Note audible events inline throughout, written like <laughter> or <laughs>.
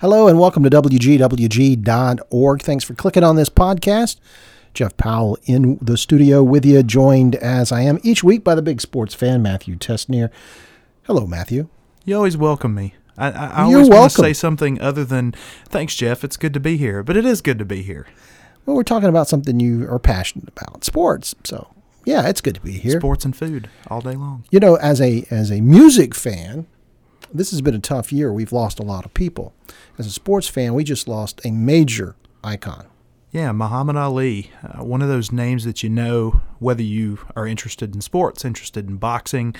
Hello and welcome to WGWG.org. Thanks for clicking on this podcast. Jeff Powell in the studio with you, joined as I am each week by the big sports fan, Matthew Tessnear. Hello, Matthew. You always welcome me. I, I, I always want to say something other than "Thanks, Jeff. It's good to be here." But it is good to be here. Well, we're talking about something you are passionate about, sports. So, yeah, it's good to be here. Sports and food all day long. You know, as a as a music fan, this has been a tough year. We've lost a lot of people. As a sports fan, we just lost a major icon. Yeah, Muhammad Ali, uh, one of those names that you know whether you are interested in sports, interested in boxing.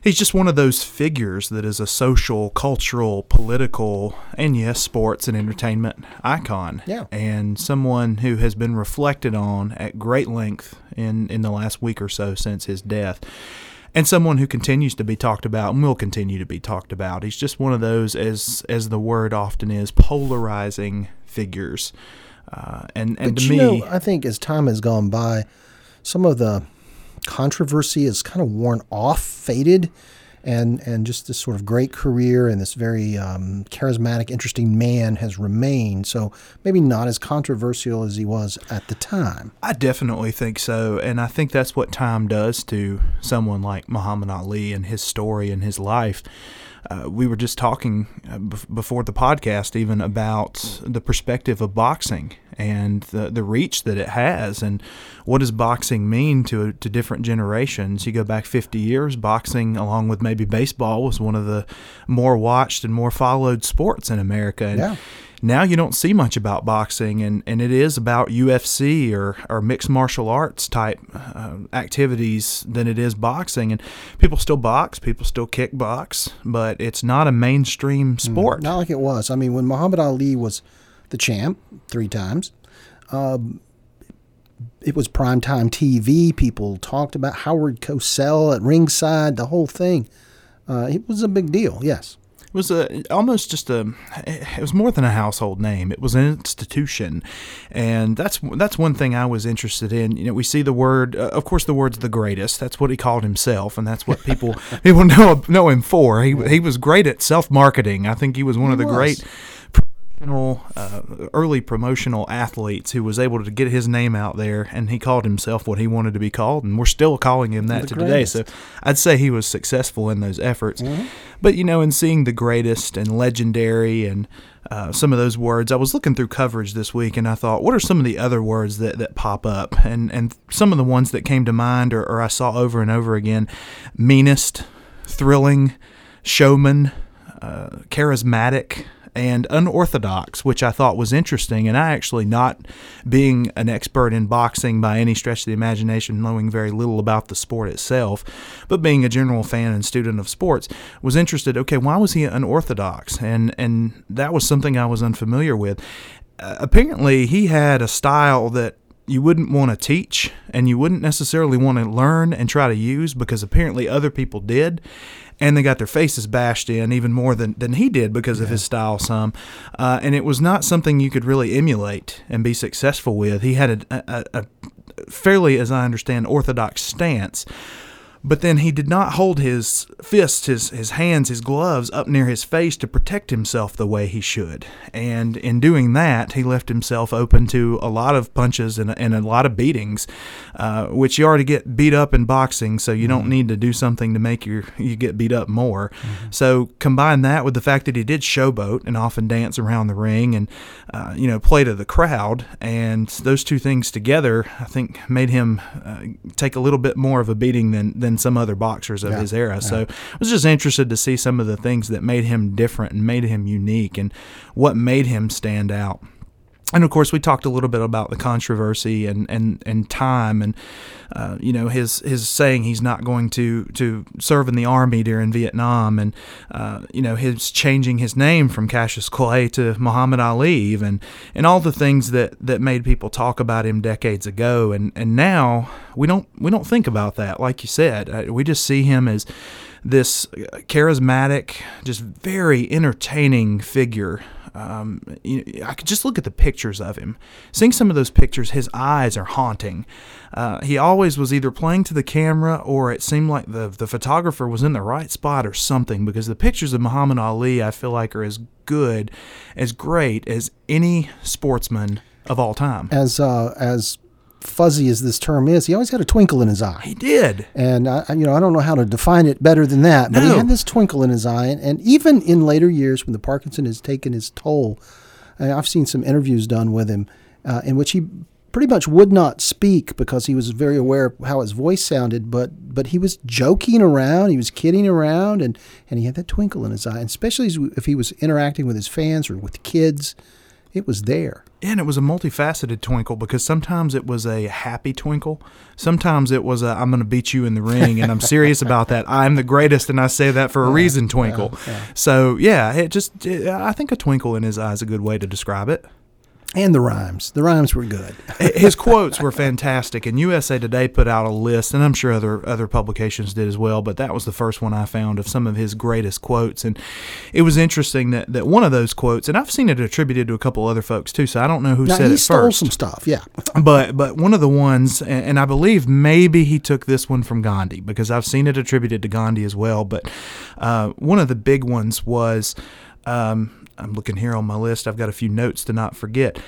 He's just one of those figures that is a social, cultural, political, and yes, sports and entertainment icon. Yeah. And someone who has been reflected on at great length in, in the last week or so since his death. And someone who continues to be talked about and will continue to be talked about. He's just one of those, as as the word often is, polarizing figures. Uh, and and But to you me, know, I think as time has gone by, some of the controversy has kind of worn off, faded, and and just this sort of great career and this very um, charismatic, interesting man has remained. So maybe not as controversial as he was at the time. I definitely think so, and I think that's what time does to someone like Muhammad Ali and his story and his life. Uh, we were just talking uh, before the podcast even about the perspective of boxing and the, the reach that it has and what does boxing mean to to different generations you go back 50 years boxing along with maybe baseball was one of the more watched and more followed sports in America and Yeah. Now you don't see much about boxing, and, and it is about UFC or, or mixed martial arts type uh, activities than it is boxing. And people still box, people still kickbox, but it's not a mainstream sport. Not like it was. I mean, when Muhammad Ali was the champ three times, um, it was primetime TV. People talked about Howard Cosell at ringside, the whole thing. Uh, it was a big deal, yes. Was a almost just a. It was more than a household name. It was an institution, and that's that's one thing I was interested in. You know, we see the word, uh, of course, the word's the greatest. That's what he called himself, and that's what people <laughs> people know know him for. He he was great at self marketing. I think he was one of the was. great uh, early promotional athletes who was able to get his name out there, and he called himself what he wanted to be called, and we're still calling him that The to today. So I'd say he was successful in those efforts. But you know, in seeing the greatest and legendary and uh, some of those words, I was looking through coverage this week, and I thought, what are some of the other words that, that pop up? And and some of the ones that came to mind, or, or I saw over and over again: meanest, thrilling, showman, uh, charismatic, and unorthodox, which I thought was interesting. And I actually, not being an expert in boxing by any stretch of the imagination, knowing very little about the sport itself, but being a general fan and student of sports, was interested. Okay, why was he unorthodox? And and that was something I was unfamiliar with. Uh, apparently, he had a style that you wouldn't want to teach and you wouldn't necessarily want to learn and try to use because apparently other people did and they got their faces bashed in even more than, than he did because of his style some. Uh, and it was not something you could really emulate and be successful with. He had a, a, a fairly as i understand orthodox stance but then he did not hold his fists, his, his hands, his gloves up near his face to protect himself the way he should. And in doing that, he left himself open to a lot of punches and, and a lot of beatings, uh, which you already get beat up in boxing, so you don't need to do something to make your, you get beat up more. So combine that with the fact that he did showboat and often dance around the ring and, uh, you know, play to the crowd. And those two things together, I think, made him uh, take a little bit more of a beating than, than some other boxers of Yeah, his era. So I was just interested to see some of the things that made him different and made him unique and what made him stand out. And of course, we talked a little bit about the controversy and, and, and time, and uh, you know his his saying he's not going to, to serve in the army during Vietnam, and uh, you know his changing his name from Cassius Clay to Muhammad Ali, even, and all the things that, that made people talk about him decades ago, and, and now we don't we don't think about that. Like you said, uh, we just see him as this charismatic, just very entertaining figure Um, you know, I could just look at the pictures of him. Seeing some of those pictures, his eyes are haunting. Uh, he always was either playing to the camera or it seemed like the the photographer was in the right spot or something. Because the pictures of Muhammad Ali, I feel like, are as good, as great as any sportsman of all time. As uh, as fuzzy as this term is, he always had a twinkle in his eye. He did. And I, you know, I don't know how to define it better than that, but No. he had this twinkle in his eye. And, and even in later years, when the Parkinson has taken his toll, I've seen some interviews done with him uh, in which he pretty much would not speak because he was very aware of how his voice sounded. But but he was joking around, he was kidding around, and and he had that twinkle in his eye. And especially as- if he was interacting with his fans or with kids, it was there. And it was a multifaceted twinkle because sometimes it was a happy twinkle. Sometimes it was a I'm going to beat you in the ring and I'm <laughs> serious about that. I'm the greatest and I say that for a reason twinkle. So, yeah, it just it, I think a twinkle in his eye is a good way to describe it. And the rhymes, the rhymes were good. <laughs> His quotes were fantastic, and USA Today put out a list, and I'm sure other other publications did as well. But that was the first one I found of some of his greatest quotes, and it was interesting that, that one of those quotes, and I've seen it attributed to a couple other folks too, so I don't know who Now said he it stole first. some stuff, yeah. but but one of the ones, and, and I believe maybe he took this one from Gandhi because I've seen it attributed to Gandhi as well. But uh, one of the big ones was, um, I'm looking here on my list. I've got a few notes to not forget.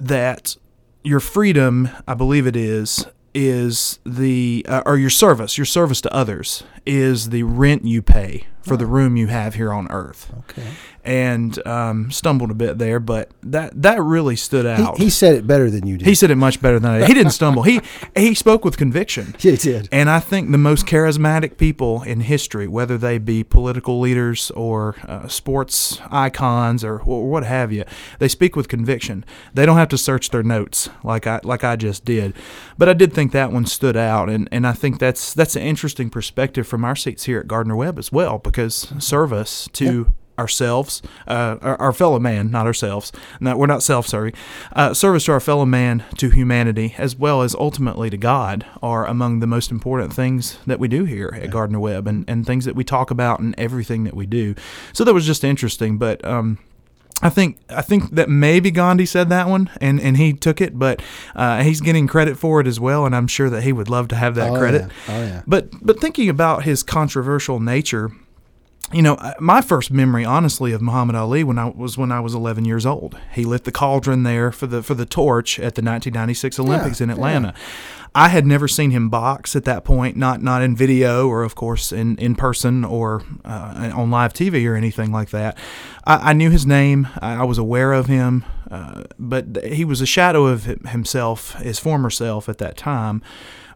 That your freedom, I believe it is, is the uh, or your service, your service to others is the rent you pay for the room you have here on earth. Okay. And um, stumbled a bit there, but that that really stood He, out. he said it better than you did. He said it much better than I did. He didn't stumble. He <laughs> he spoke with conviction. he did. And I think the most charismatic people in history, whether they be political leaders or uh, sports icons or, or what have you, they speak with conviction. They don't have to search their notes like I like I just did. But I did think that one stood out, and, and I think that's that's an interesting perspective from our seats here at Gardner Webb as well, because service to ourselves, uh, our, our fellow man, not ourselves. No, we're not self, sorry. Uh, service to our fellow man, to humanity, as well as ultimately to God, are among the most important things that we do here at Gardner Webb, and, and things that we talk about and everything that we do. So that was just interesting, but. Um, I think I think that maybe Gandhi said that one and, and he took it, but uh, he's getting credit for it as well, and I'm sure that he would love to have that Oh, credit. yeah. Oh, yeah. But but thinking about his controversial nature, you know, uh, my first memory, honestly, of Muhammad Ali when I was when I was 11 years old. He lit the cauldron there for the for the torch at the 1996 Olympics in yeah. I had never seen him box at that point, not not in video or, of course, in, in person or uh, on live TV or anything like that. I, I knew his name. I, I was aware of him, uh, but he was a shadow of himself, his former self at that time.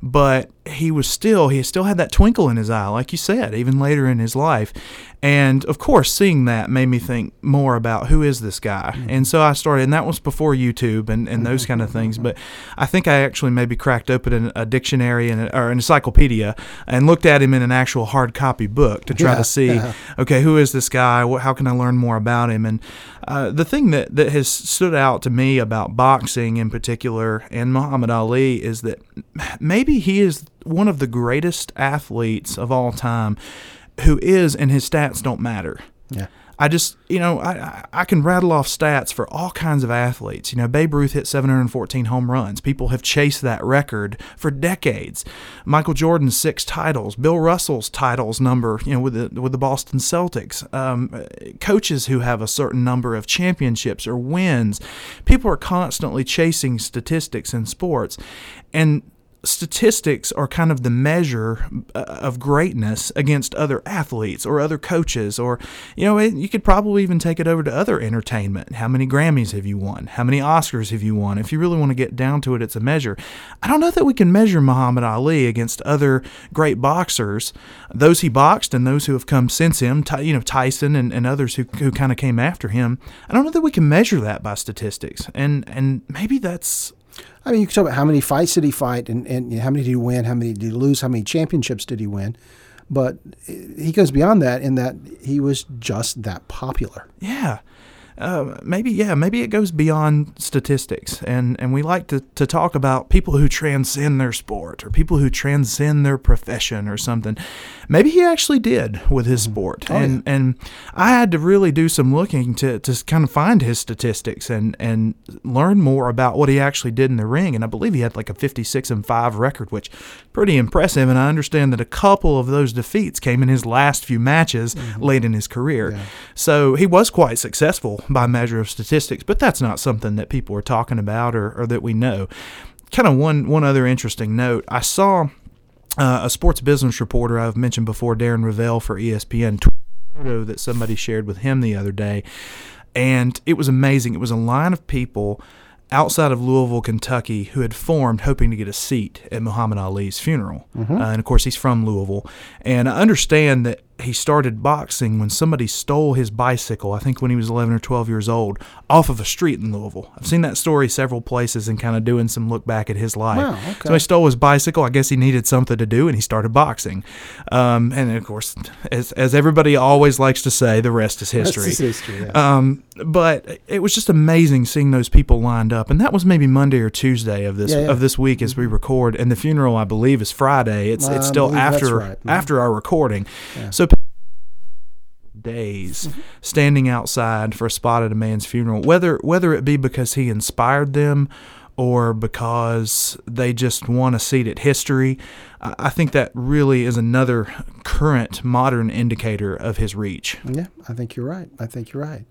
But he was still he still had that twinkle in his eye, like you said, even later in his life. And of course, seeing that made me think more about who is this guy. And so I started, and that was before YouTube and, and those kind of things. But I think I actually maybe cracked open an, a dictionary and a, or an encyclopedia and looked at him in an actual hard copy book to try Yeah, to see, yeah. okay, who is this guy? How can I learn more about him? And uh, the thing that, that has stood out to me about boxing in particular and Muhammad Ali is that maybe he is one of the greatest athletes of all time who is and his stats don't matter. Yeah. I just, you know, I, I- can rattle off stats for all kinds of athletes. You know, Babe Ruth hit 714 home runs. People have chased that record for decades. Michael Jordan's six titles. Bill Russell's titles number, you know, with the with the Boston Celtics. Um, coaches who have a certain number of championships or wins. People are constantly chasing statistics in sports, and statistics are kind of the measure uh, of greatness against other athletes or other coaches or you know you could probably even take it over to other entertainment. How many grammys have you won? How many oscars have you won? If you really want to get down to it it's a measure. I don't know that we can measure muhammad ali against other great boxers those he boxed and those who have come since him you know tyson and, and others who, who kind of came after him. I don't know that we can measure that by statistics and and maybe that's I mean, you can talk about how many fights did he fight, and, and how many did he win, how many did he lose, how many championships did he win. But he goes beyond that in that he was just that popular. Yeah. Uh, maybe yeah, maybe it goes beyond statistics, and and we like to to talk about people who transcend their sport or people who transcend their profession or something. Maybe he actually did with his sport, Oh, and and I had to really do some looking to to kind of find his statistics and and learn more about what he actually did in the ring, and I believe he had like a 56 and five record, which pretty impressive, and I understand that a couple of those defeats came in his last few matches late in his career. So he was quite successful by measure of statistics, but that's not something that people are talking about or, or that we know. Kind of one one other interesting note. I saw uh, a sports business reporter I've mentioned before, Darren Rovell for ESPN, photo that somebody shared with him the other day, and it was amazing. It was a line of people outside of Louisville, Kentucky, who had formed hoping to get a seat at Muhammad Ali's funeral. Uh, and of course, he's from Louisville. And I understand that he started boxing when somebody stole his bicycle, I think when he was 11 or 12 years old, off of a street in Louisville. I've seen that story several places and kind of doing some look back at his life. Wow, okay. So he stole his bicycle. I guess he needed something to do, and he started boxing. Um, and of course, as, as everybody always likes to say, the rest is history. That's history. Yeah. Um, but it was just amazing seeing those people lined up, and that was maybe Monday or Tuesday of this Yeah, yeah. of this week as we record. And the funeral, I believe, is Friday. It's it's still after right. Mhm. after our recording. Yeah. So days standing outside for a spot at a man's funeral, whether whether it be because he inspired them or because they just want a seat at history, I think that really is another current modern indicator of his reach. Yeah, I think you're right. I think you're right.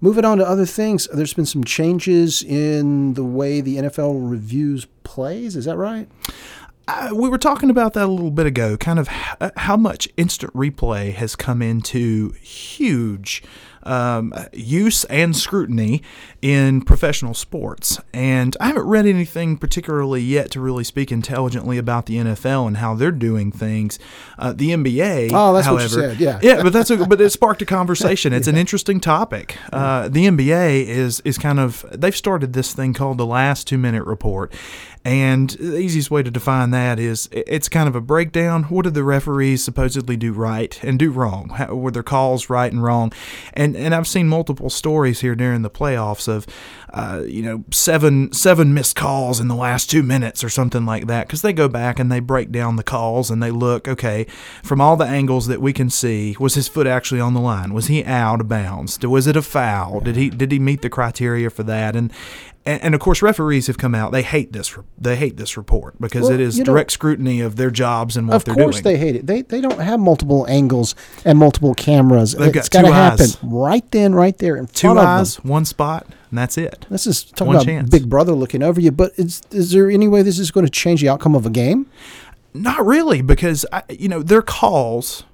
Moving on to other things, there's been some changes in the way the NFL reviews plays. Is that right? Uh, we were talking about that a little bit ago, kind of h- how much instant replay has come into huge um, use and scrutiny in professional sports. And I haven't read anything particularly yet to really speak intelligently about the NFL and how they're doing things. Uh, the NBA, Oh, that's what you said, yeah. yeah, but that's a, but it sparked a conversation. It's <laughs> an interesting topic. Uh, the NBA is is kind of they've started this thing called the last two minute report, and the easiest way to define that is it's kind of a breakdown. What did the referees supposedly do right and do wrong? How, were their calls right and wrong? And and I've seen multiple stories here during the playoffs of, uh, you know, seven seven missed calls in the last two minutes or something like that because they go back and they break down the calls and they look okay from all the angles that we can see. Was his foot actually on the line? Was he out of bounds? Was it a foul? Did he did he meet the criteria for that? And and, and of course, referees have come out. They hate this. They hate this report because Well, it is direct scrutiny of their jobs and what they're doing. Of course they hate it. They they don't have multiple angles and multiple cameras. They've got it's got to happen eyes. right then, right there in Two front of eyes, them. one spot, and that's it. This is talking One about chance. Big Brother looking over you. But is is there any way this is going to change the outcome of a game? Not really, because I, you know their calls,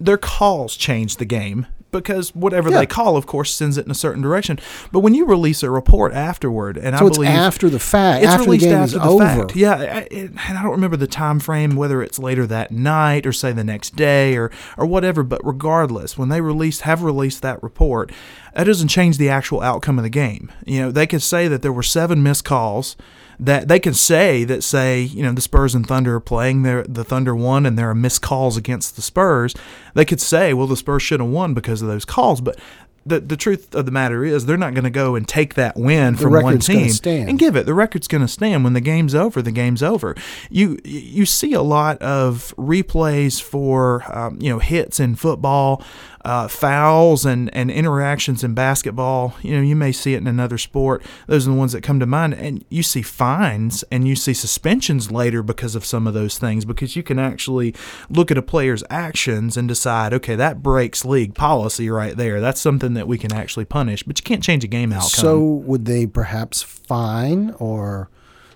their calls change the game because whatever Yeah. they call, of course, sends it in a certain direction. But when you release a report afterward, and So I it's believe after the fact. it's after the released game after is the over. fact. Yeah, I, it, and I don't remember the time frame, whether it's later that night or say the next day or or whatever. But regardless, when they released have released that report, that doesn't change the actual outcome of the game. You know, they could say that there were seven missed calls. That they can say that say you know the Spurs and Thunder are playing their the Thunder won and there are missed calls against the Spurs. They could say well the Spurs should have won because of those calls, but the the truth of the matter is they're not going to go and take that win from one team stand. and give it. The record's going to stand when the game's over. The game's over. You you see a lot of replays for um, you know hits in football, uh, fouls, and and interactions in basketball. You know you may see it in another sport. Those are the ones that come to mind. And you see fines and you see suspensions later because of some of those things. Because you can actually look at a player's actions and decide, okay, that breaks league policy right there. That's something that we can actually punish. But you can't change a game outcome. So would they perhaps fine or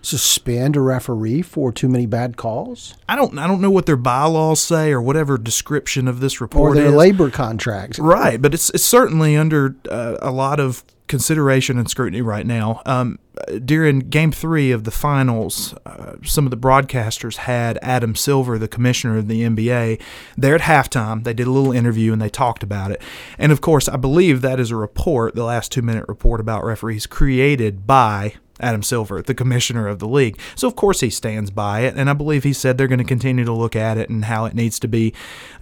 suspend a referee for too many bad calls I don't I don't know what their bylaws say or whatever description of this report or their is. labor contracts? Right, but it's it's certainly under uh, a lot of consideration and scrutiny right now. Um, during Game Three of the finals, uh, some of the broadcasters had Adam Silver, the commissioner of the NBA, there at halftime. They did a little interview and they talked about it. And of course, I believe that is a report, the last two minute report about referees, created by Adam Silver, the commissioner of the league. So, of course, he stands by it. And I believe he said they're going to continue to look at it and how it needs to be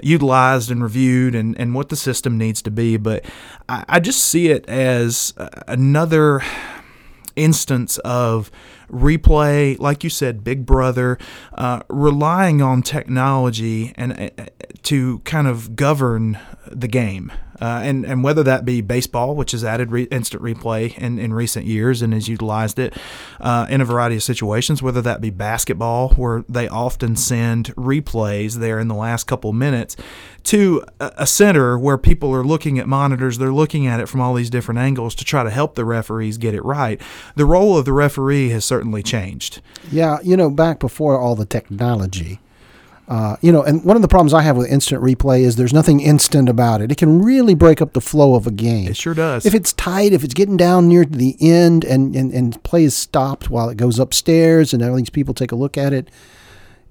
utilized and reviewed and, and what the system needs to be. But I, I just see it as another instance of replay, like you said, Big Brother, uh, relying on technology and uh, to kind of govern the game. Uh, and, and whether that be baseball, which has added re- instant replay in, in recent years and has utilized it uh, in a variety of situations, whether that be basketball, where they often send replays there in the last couple minutes to a center where people are looking at monitors, they're looking at it from all these different angles to try to help the referees get it right. The role of the referee has certainly changed. Yeah, you know, back before all the technology, uh, you know, and one of the problems I have with instant replay is there's nothing instant about it. It can really break up the flow of a game. It sure does. If it's tight, if it's getting down near the end and, and, and play is stopped while it goes upstairs and all these people take a look at it,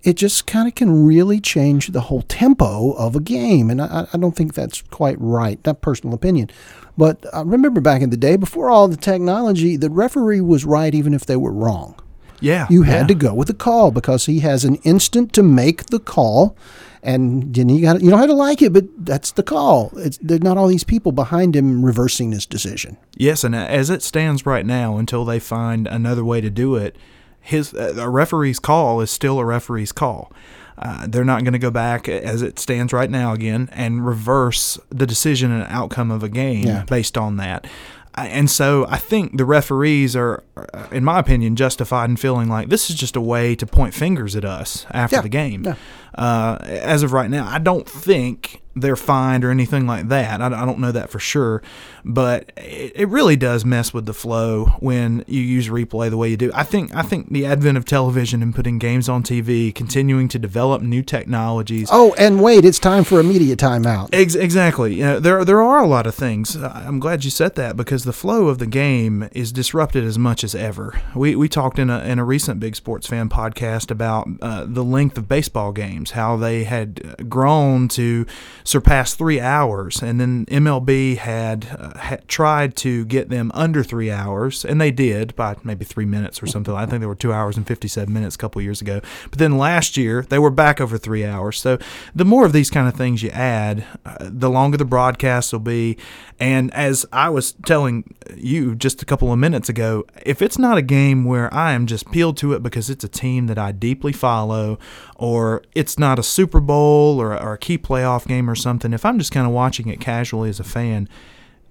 it just kind of can really change the whole tempo of a game. And I, I don't think that's quite right. That personal opinion. But I remember back in the day, before all the technology, the referee was right even if they were wrong. Yeah. You had yeah. to go with the call because he has an instant to make the call. And then you got you don't have to like it, but that's the call. It's, there's not all these people behind him reversing this decision. Yes, and as it stands right now, until they find another way to do it, his uh, a referee's call is still a referee's call. Uh, they're not going to go back as it stands right now again and reverse the decision and outcome of a game Yeah. based on that. And so I think the referees are, uh, in my opinion, justified in feeling like this is just a way to point fingers at us after Yeah, the game. yeah. Uh, as of right now, I don't think they're fined or anything like that. I, I don't know that for sure, but it, it really does mess with the flow when you use replay the way you do. I think I think the advent of television and putting games on TV, continuing to develop new technologies. Oh, and wait, it's time for a media timeout. Ex- exactly. You know, there there are a lot of things. Uh, I'm glad you said that because the flow of the game is disrupted as much as ever. We we talked in a in a recent Big Sports Fan podcast about uh, the length of baseball games, how they had grown to surpass three hours, and then MLB had, uh, had tried to get them under three hours, and they did by maybe three minutes or something. I think they were two hours and 57 minutes a couple years ago. But then last year they were back over three hours. So the more of these kind of things you add, uh, the longer the broadcast will be. And as I was telling you just a couple of minutes ago, if it's not a game where I am just peeled to it because it's a team that I deeply follow, or it's not a Super Bowl or, or a key playoff game or something, if I'm just kind of watching it casually as a fan,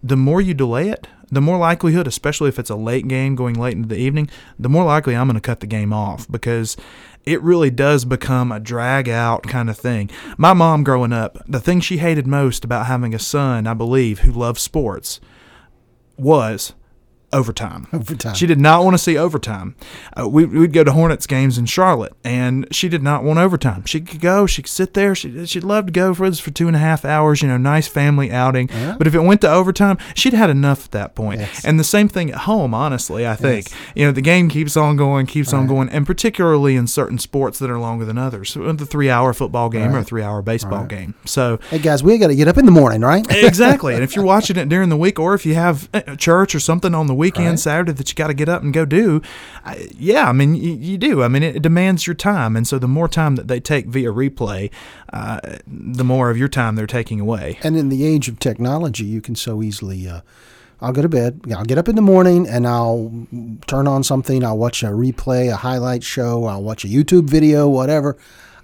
the more you delay it, the more likelihood, especially if it's a late game going late into the evening, the more likely I'm going to cut the game off because it really does become a drag out kind of thing. My mom growing up, the thing she hated most about having a son, I believe, who loved sports was overtime. Overtime. She did not want to see overtime. Uh, we, we'd go to Hornets games in Charlotte, and she did not want overtime. She could go, she could sit there. She, she'd love to go for this for two and a half hours, you know, nice family outing. Yeah. But if it went to overtime, she'd had enough at that point. Yes. And the same thing at home, honestly, I think. Yes. You know, the game keeps on going, keeps on going, and particularly in certain sports that are longer than others. The three hour football game or a three hour baseball Right. game. So Hey guys, we got to get up in the morning, right? exactly. And if you're watching it during the week, or if you have uh, church or something on the weekend, Right. Saturday that you got to get up and go do, I, yeah, I mean, you, you do. I mean, it, demands your time, and so the more time that they take via replay, uh, the more of your time they're taking away. And in the age of technology, you can so easily. Uh, I'll go to bed. I'll get up in the morning and I'll turn on something. I'll watch a replay, a highlight show. I'll watch a YouTube video, whatever.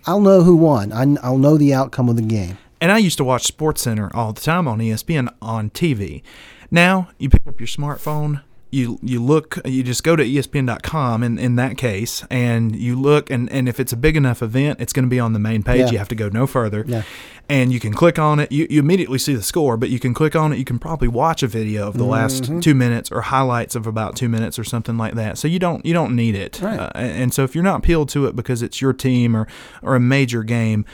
I'll know who won. I, I'll know the outcome of the game. And I used to watch Sports Center all the time on ESPN on TV. Now you pick up your smartphone, you you look, you just go to ESPN.com in, in that case, and you look, and, and if it's a big enough event, it's going to be on the main page. Yeah. You have to go no further. Yeah. And you can click on it. You, you immediately see the score, but you can click on it. You can probably watch a video of the last Mm-hmm. two minutes or highlights of about two minutes or something like that. So you don't you don't need it. Right. Uh, and so if you're not peeled to it because it's your team or or a major game,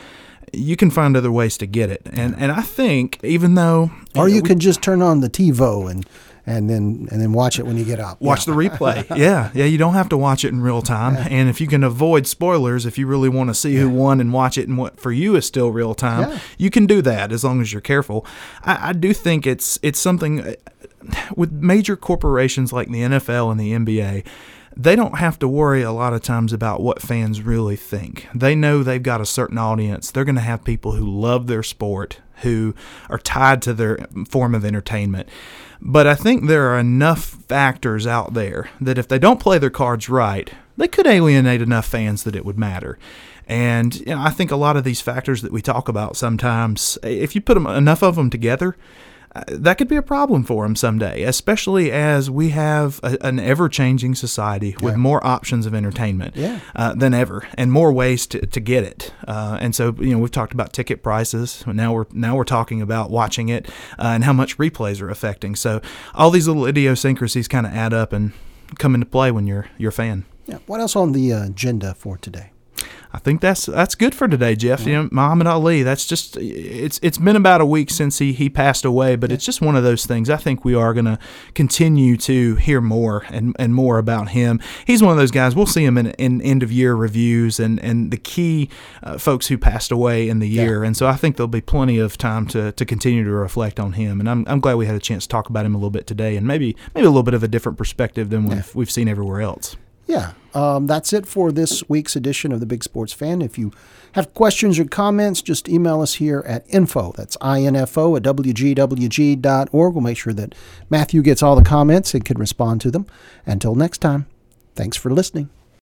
you can find other ways to get it. And and I think even though Or know, you we just turn on the TiVo and and then and then watch it when you get up. watch Yeah. the replay. <laughs> yeah, yeah, you don't have to watch it in real time. And if you can avoid spoilers, if you really want to see who won and watch it and what for you is still real time, Yeah. you can do that as long as you're careful. I, I do think it's it's something uh, with major corporations like the NFL and the NBA. They don't have to worry a lot of times about what fans really think. They know they've got a certain audience. They're going to have people who love their sport, who are tied to their form of entertainment. But I think there are enough factors out there that if they don't play their cards right, they could alienate enough fans that it would matter. And you know, I think a lot of these factors that we talk about sometimes, if you put them, enough of them together, that could be a problem for them someday, especially as we have a, an ever changing society with Yeah. more options of entertainment Yeah. uh, than ever and more ways to, to get it. Uh, and so, you know, we've talked about ticket prices. Now we're now we're talking about watching it uh, and how much replays are affecting. So all these little idiosyncrasies kind of add up and come into play when you're you're a fan. Yeah. What else on the uh, agenda for today? I think that's that's good for today, Jeff. You know, Muhammad Ali. That's just it's it's been about a week since he he passed away, but it's just one of those things. I think we are going to continue to hear more and, and more about him. He's one of those guys. We'll see him in, in end of year reviews and and the key uh, folks who passed away in the year. And so I think there'll be plenty of time to, to continue to reflect on him. And I'm, I'm glad we had a chance to talk about him a little bit today, and maybe maybe a little bit of a different perspective than we've we've seen everywhere else. Yeah, um, that's it for this week's edition of the Big Sports Fan. If you have questions or comments, just email us here at info. That's info at wgwg.org. We'll make sure that Matthew gets all the comments and can respond to them. Until next time, thanks for listening.